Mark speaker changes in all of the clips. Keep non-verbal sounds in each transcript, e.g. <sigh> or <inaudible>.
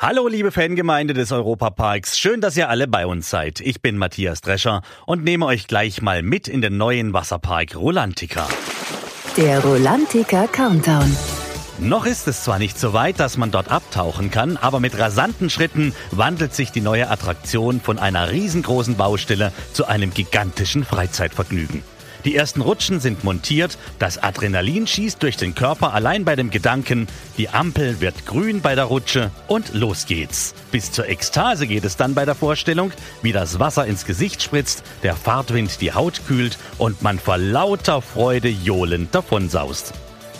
Speaker 1: Hallo liebe Fangemeinde des Europaparks, schön, dass ihr alle bei uns seid. Ich bin Matthias Drescher und nehme euch gleich mal mit in den neuen Wasserpark Rolantica.
Speaker 2: Der Rolantica Countdown.
Speaker 1: Noch ist es zwar nicht so weit, dass man dort abtauchen kann, aber mit rasanten Schritten wandelt sich die neue Attraktion von einer riesengroßen Baustelle zu einem gigantischen Freizeitvergnügen. Die ersten Rutschen sind montiert, das Adrenalin schießt durch den Körper allein bei dem Gedanken, die Ampel wird grün bei der Rutsche und los geht's. Bis zur Ekstase geht es dann bei der Vorstellung, wie das Wasser ins Gesicht spritzt, der Fahrtwind die Haut kühlt und man vor lauter Freude johlend davonsaust.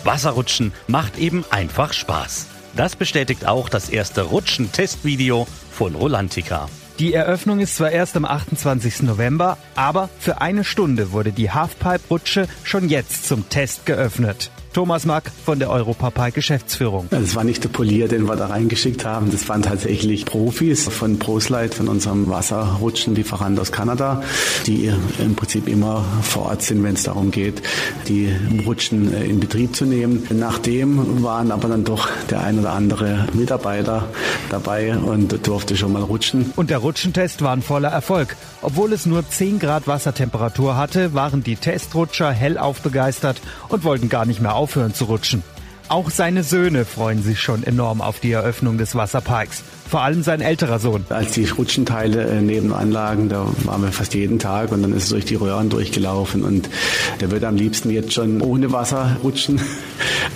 Speaker 1: Wasserrutschen macht eben einfach Spaß. Das bestätigt auch das erste Rutschen-Testvideo von Rolantica.
Speaker 3: Die Eröffnung ist zwar erst am 28. November, aber für eine Stunde wurde die Halfpipe-Rutsche schon jetzt zum Test geöffnet. Thomas Mack von der Europapark Geschäftsführung.
Speaker 4: Das war nicht der Polier, den wir da reingeschickt haben. Das waren tatsächlich Profis von ProSlide, von unserem Wasserrutschenlieferant aus Kanada, die im Prinzip immer vor Ort sind, wenn es darum geht, die Rutschen äh, in Betrieb zu nehmen. Nachdem waren aber dann doch der ein oder andere Mitarbeiter dabei und durfte schon mal rutschen.
Speaker 3: Und der Rutschentest war ein voller Erfolg. Obwohl es nur 10 Grad Wassertemperatur hatte, waren die Testrutscher hellauf begeistert und wollten gar nicht mehr aufhören zu rutschen. Auch seine Söhne freuen sich schon enorm auf die Eröffnung des Wasserparks vor allem sein älterer Sohn.
Speaker 4: Als die Rutschenteile äh, nebenan lagen, da waren wir fast jeden Tag und dann ist es durch die Röhren durchgelaufen und der würde am liebsten jetzt schon ohne Wasser rutschen. <laughs>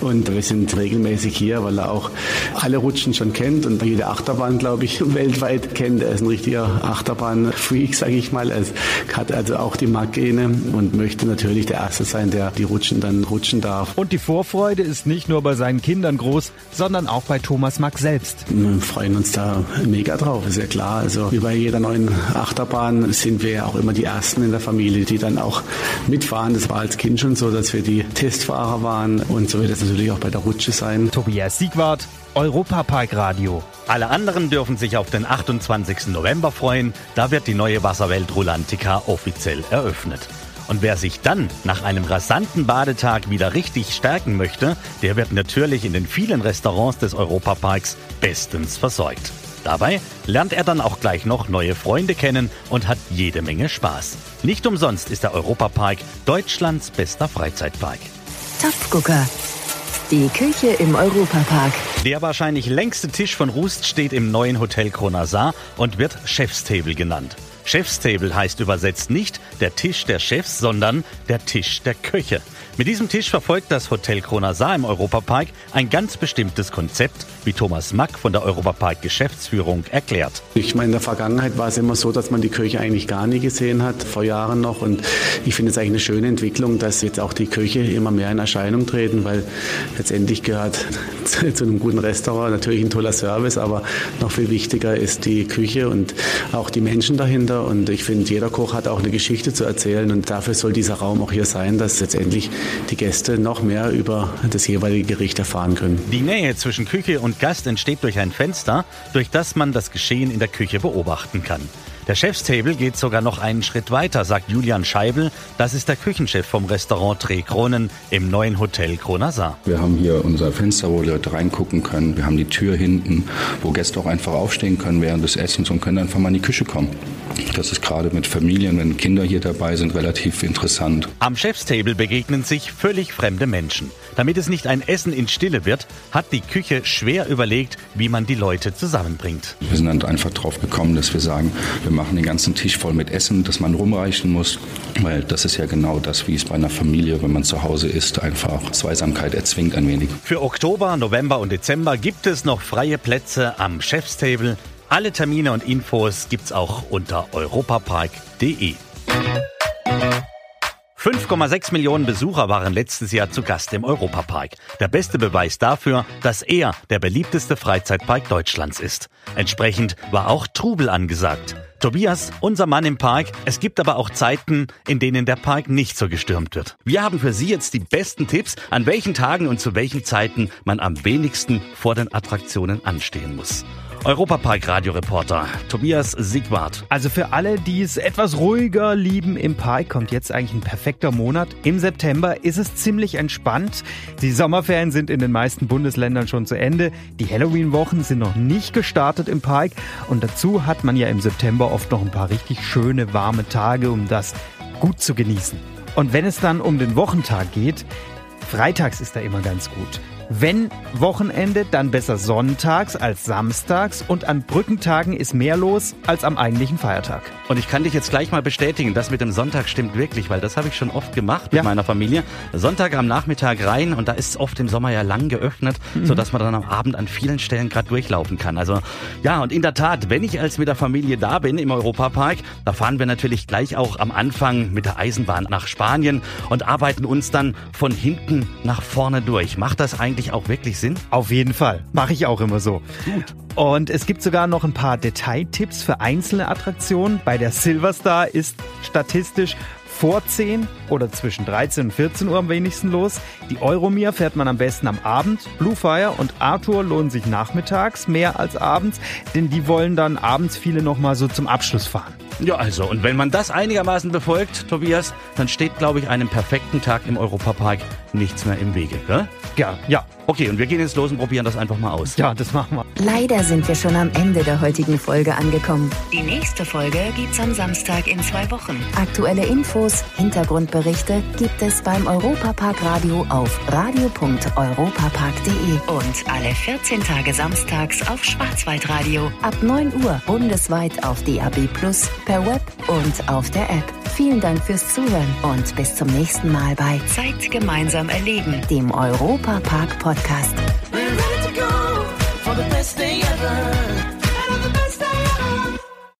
Speaker 4: Und wir sind regelmäßig hier, weil er auch alle Rutschen schon kennt und jede Achterbahn, glaube ich, <laughs> weltweit kennt. Er ist ein richtiger Achterbahn-Freak, sage ich mal. Er hat also auch die Markgene und möchte natürlich der Erste sein, der die Rutschen dann rutschen darf.
Speaker 3: Und die Vorfreude ist nicht nur bei seinen Kindern groß, sondern auch bei Thomas Mack selbst.
Speaker 4: Wir freuen uns da mega drauf, ist ja klar. Also wie bei jeder neuen Achterbahn sind wir ja auch immer die Ersten in der Familie, die dann auch mitfahren. Das war als Kind schon so, dass wir die Testfahrer waren und so wird es natürlich auch bei der Rutsche sein.
Speaker 3: Tobias Siegwart, Europapark Radio.
Speaker 1: Alle anderen dürfen sich auf den 28. November freuen. Da wird die neue Wasserwelt Rolantica offiziell eröffnet. Und wer sich dann nach einem rasanten Badetag wieder richtig stärken möchte, der wird natürlich in den vielen Restaurants des Europaparks bestens versorgt. Dabei lernt er dann auch gleich noch neue Freunde kennen und hat jede Menge Spaß. Nicht umsonst ist der Europapark Deutschlands bester Freizeitpark.
Speaker 2: Topfgucker. Die Küche im Europapark.
Speaker 1: Der wahrscheinlich längste Tisch von Rust steht im neuen Hotel Kronasar und wird Chefstable genannt. Chefstable heißt übersetzt nicht der Tisch der Chefs, sondern der Tisch der Köche. Mit diesem Tisch verfolgt das Hotel Kronasar im Europapark ein ganz bestimmtes Konzept, wie Thomas Mack von der Europapark Geschäftsführung erklärt.
Speaker 4: Ich meine, in der Vergangenheit war es immer so, dass man die Köche eigentlich gar nie gesehen hat, vor Jahren noch. Und ich finde es eigentlich eine schöne Entwicklung, dass jetzt auch die Köche immer mehr in Erscheinung treten, weil letztendlich gehört <laughs> zu einem guten Restaurant natürlich ein toller Service, aber noch viel wichtiger ist die Küche und auch die Menschen dahinter. Und ich finde, jeder Koch hat auch eine Geschichte zu erzählen und dafür soll dieser Raum auch hier sein, dass letztendlich die Gäste noch mehr über das jeweilige Gericht erfahren können.
Speaker 1: Die Nähe zwischen Küche und Gast entsteht durch ein Fenster, durch das man das Geschehen in der Küche beobachten kann. Der Chefstable geht sogar noch einen Schritt weiter, sagt Julian Scheibel. Das ist der Küchenchef vom Restaurant Tre Kronen im neuen Hotel Kronasar.
Speaker 5: Wir haben hier unser Fenster, wo Leute reingucken können. Wir haben die Tür hinten, wo Gäste auch einfach aufstehen können während des Essens und können einfach mal in die Küche kommen. Das ist gerade mit Familien, wenn Kinder hier dabei sind, relativ interessant.
Speaker 1: Am Chefstable begegnen sich völlig fremde Menschen. Damit es nicht ein Essen in Stille wird, hat die Küche schwer überlegt, wie man die Leute zusammenbringt.
Speaker 5: Wir sind dann einfach drauf gekommen, dass wir sagen, wir machen den ganzen Tisch voll mit Essen, das man rumreichen muss, weil das ist ja genau das, wie es bei einer Familie, wenn man zu Hause ist, einfach Zweisamkeit erzwingt ein wenig.
Speaker 1: Für Oktober, November und Dezember gibt es noch freie Plätze am Chefstable. Alle Termine und Infos gibt's auch unter europapark.de. 5,6 Millionen Besucher waren letztes Jahr zu Gast im Europapark. Der beste Beweis dafür, dass er der beliebteste Freizeitpark Deutschlands ist. Entsprechend war auch Trubel angesagt. Tobias, unser Mann im Park. Es gibt aber auch Zeiten, in denen der Park nicht so gestürmt wird. Wir haben für Sie jetzt die besten Tipps, an welchen Tagen und zu welchen Zeiten man am wenigsten vor den Attraktionen anstehen muss. Europapark Radioreporter Tobias Siegwart.
Speaker 3: Also für alle, die es etwas ruhiger lieben im Park, kommt jetzt eigentlich ein perfekter Monat. Im September ist es ziemlich entspannt. Die Sommerferien sind in den meisten Bundesländern schon zu Ende. Die Halloween-Wochen sind noch nicht gestartet im Park. Und dazu hat man ja im September oft noch ein paar richtig schöne, warme Tage, um das gut zu genießen. Und wenn es dann um den Wochentag geht, freitags ist da immer ganz gut. Wenn Wochenende, dann besser sonntags als samstags und an Brückentagen ist mehr los als am eigentlichen Feiertag.
Speaker 1: Und ich kann dich jetzt gleich mal bestätigen, das mit dem Sonntag stimmt wirklich, weil das habe ich schon oft gemacht mit
Speaker 3: Ja.
Speaker 1: meiner Familie. Sonntag am Nachmittag rein und da ist es oft im Sommer ja lang geöffnet,
Speaker 3: Mhm.
Speaker 1: sodass man dann am Abend an vielen Stellen gerade durchlaufen kann. Also ja, und in der Tat, wenn ich als mit der Familie da bin im Europapark, da fahren wir natürlich gleich auch am Anfang mit der Eisenbahn nach Spanien und arbeiten uns dann von hinten nach vorne durch. Macht das eigentlich auch wirklich Sinn?
Speaker 3: Auf jeden Fall. Mache ich auch immer so. Und es gibt sogar noch ein paar Detailtipps für einzelne Attraktionen. Bei der Silverstar ist statistisch vor 10 oder zwischen 13 und 14 Uhr am wenigsten los. Die Euromir fährt man am besten am Abend. Bluefire und Arthur lohnen sich nachmittags mehr als abends, denn die wollen dann abends viele nochmal so zum Abschluss fahren.
Speaker 1: Ja, also, und wenn man das einigermaßen befolgt, Tobias, dann steht, glaube ich, einem perfekten Tag im Europapark nichts mehr im Wege, gell?
Speaker 3: Ja, ja,
Speaker 1: Okay, und wir gehen jetzt los und probieren das einfach mal aus.
Speaker 3: ja, das machen wir.
Speaker 2: Leider sind wir schon am Ende der heutigen Folge angekommen. Die nächste Folge gibt's am Samstag in zwei Wochen. Aktuelle Infos, Hintergrundberichte gibt es beim Europapark Radio auf radio.europapark.de und alle 14 Tage samstags auf Schwarzwaldradio ab 9 Uhr bundesweit auf DAB Plus, per Web und auf der App. Vielen Dank fürs Zuhören und bis zum nächsten Mal bei Zeit gemeinsam erleben, dem Europapark Podcast.